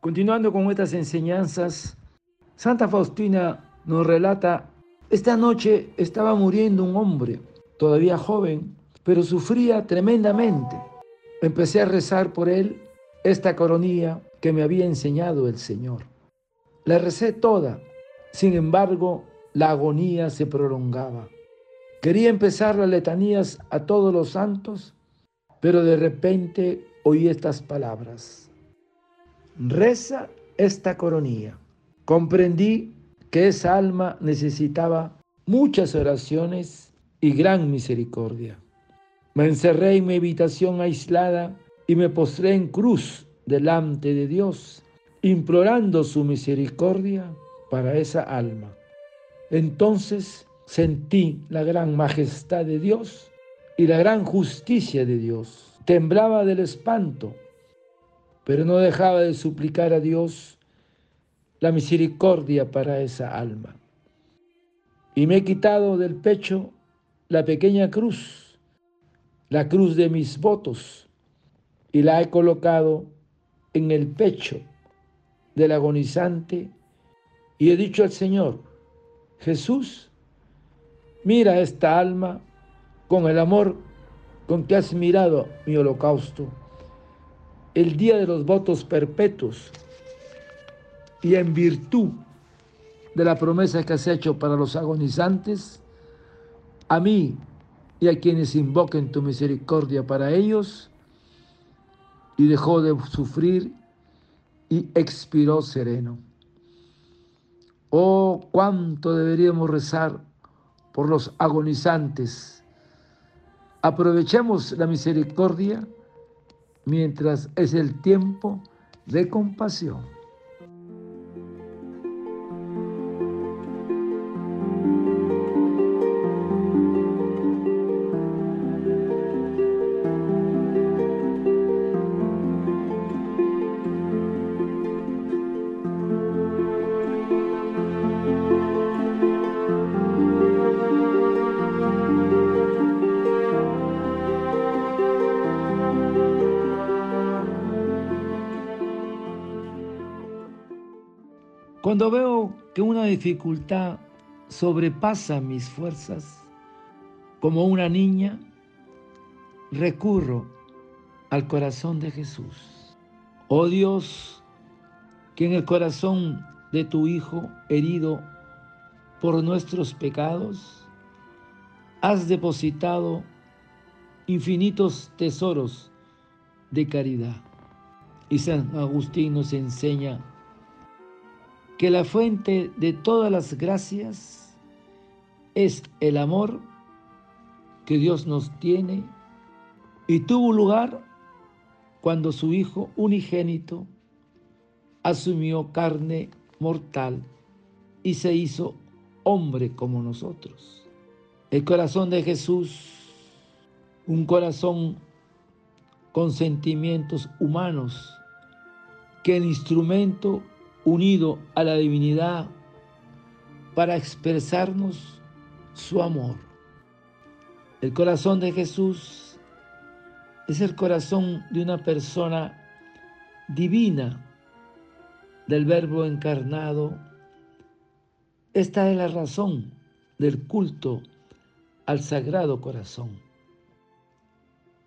Continuando con estas enseñanzas, Santa Faustina nos relata, esta noche estaba muriendo un hombre, todavía joven, pero sufría tremendamente. Empecé a rezar por él esta coronilla que me había enseñado el Señor. La recé toda, sin embargo, la agonía se prolongaba. Quería empezar las letanías a todos los santos, pero de repente oí estas palabras. Reza esta coronilla. Comprendí que esa alma necesitaba muchas oraciones y gran misericordia. Me encerré en mi habitación aislada y me postré en cruz delante de Dios, implorando su misericordia para esa alma. Entonces sentí la gran majestad de Dios y la gran justicia de Dios. Temblaba del espanto, pero no dejaba de suplicar a Dios la misericordia para esa alma. Y me he quitado del pecho la pequeña cruz, la cruz de mis votos, y la he colocado en el pecho del agonizante y he dicho al Señor, Jesús, mira esta alma con el amor con que has mirado mi holocausto, el día de los votos perpetuos y en virtud de la promesa que has hecho para los agonizantes, a mí y a quienes invoquen tu misericordia para ellos, y dejó de sufrir y expiró sereno. Oh, cuánto deberíamos rezar por los agonizantes. Aprovechemos la misericordia mientras es el tiempo de compasión. Cuando veo que una dificultad sobrepasa mis fuerzas, como una niña, recurro al corazón de Jesús. Oh Dios, que en el corazón de tu Hijo herido por nuestros pecados, has depositado infinitos tesoros de caridad. Y San Agustín nos enseña que la fuente de todas las gracias es el amor que Dios nos tiene y tuvo lugar cuando su Hijo unigénito asumió carne mortal y se hizo hombre como nosotros. El corazón de Jesús, un corazón con sentimientos humanos, que el instrumento unido a la divinidad para expresarnos su amor. El corazón de Jesús es el corazón de una persona divina, del verbo encarnado. Esta es la razón del culto al sagrado corazón.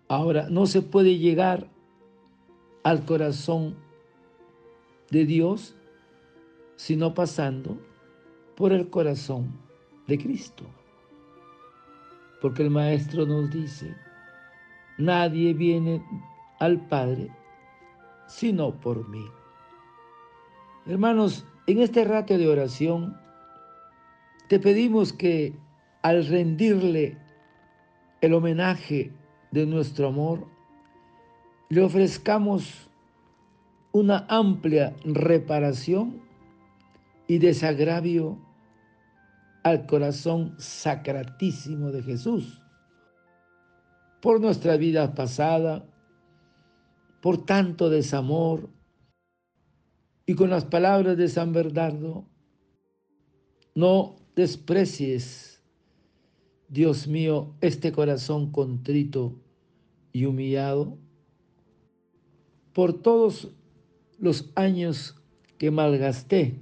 Ahora, no se puede llegar al corazón de Dios sino pasando por el corazón de Cristo. Porque el Maestro nos dice, nadie viene al Padre sino por mí. Hermanos, en este rato de oración, te pedimos que al rendirle el homenaje de nuestro amor, le ofrezcamos una amplia reparación y desagravio al corazón sacratísimo de Jesús. Por nuestra vida pasada, por tanto desamor, y con las palabras de San Bernardo, no desprecies, Dios mío, este corazón contrito y humillado, por todos los años que malgasté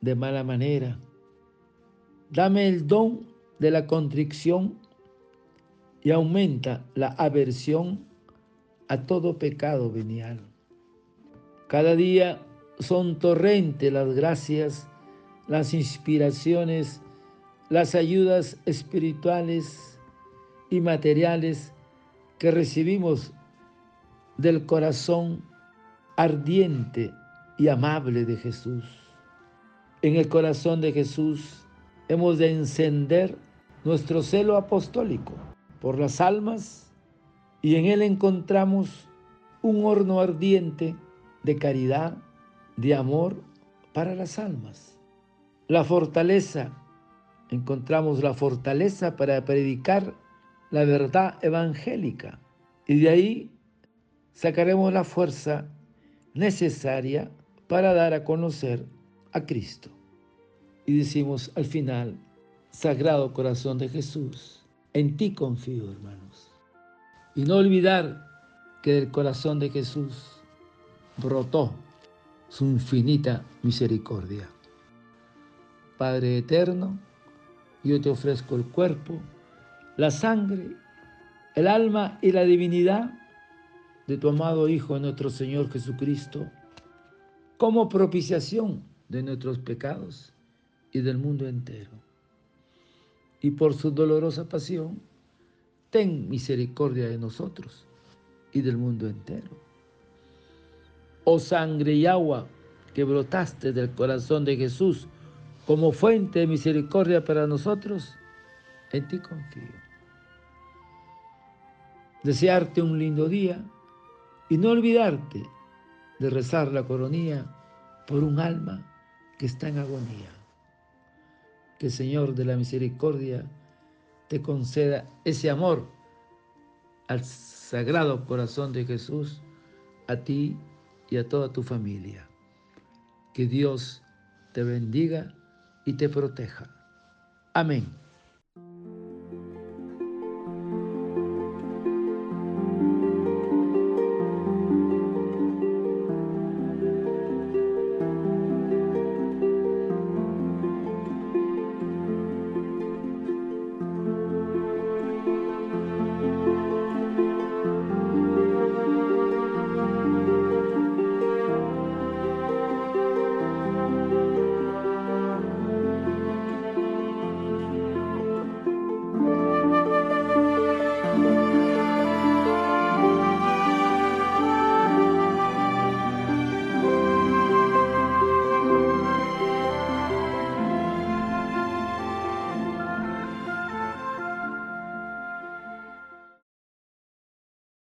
de mala manera. Dame el don de la contrición y aumenta la aversión a todo pecado venial. Cada día son torrentes las gracias, las inspiraciones, las ayudas espirituales y materiales que recibimos del corazón ardiente y amable de Jesús. En el corazón de Jesús hemos de encender nuestro celo apostólico por las almas y en él encontramos un horno ardiente de caridad, de amor para las almas. La fortaleza, encontramos la fortaleza para predicar la verdad evangélica y de ahí sacaremos la fuerza necesaria para dar a conocer a Cristo. Y decimos al final, Sagrado Corazón de Jesús, en ti confío, hermanos. Y no olvidar que del corazón de Jesús brotó su infinita misericordia. Padre eterno, yo te ofrezco el cuerpo, la sangre, el alma y la divinidad de tu amado Hijo, nuestro Señor Jesucristo, como propiciación de nuestros pecados y del mundo entero. Y por su dolorosa pasión, ten misericordia de nosotros y del mundo entero. Oh sangre y agua que brotaste del corazón de Jesús como fuente de misericordia para nosotros, en ti confío. Desearte un lindo día y no olvidarte de rezar la coronía por un alma que está en agonía. Que el Señor de la Misericordia te conceda ese amor al Sagrado Corazón de Jesús, a ti y a toda tu familia. Que Dios te bendiga y te proteja. Amén.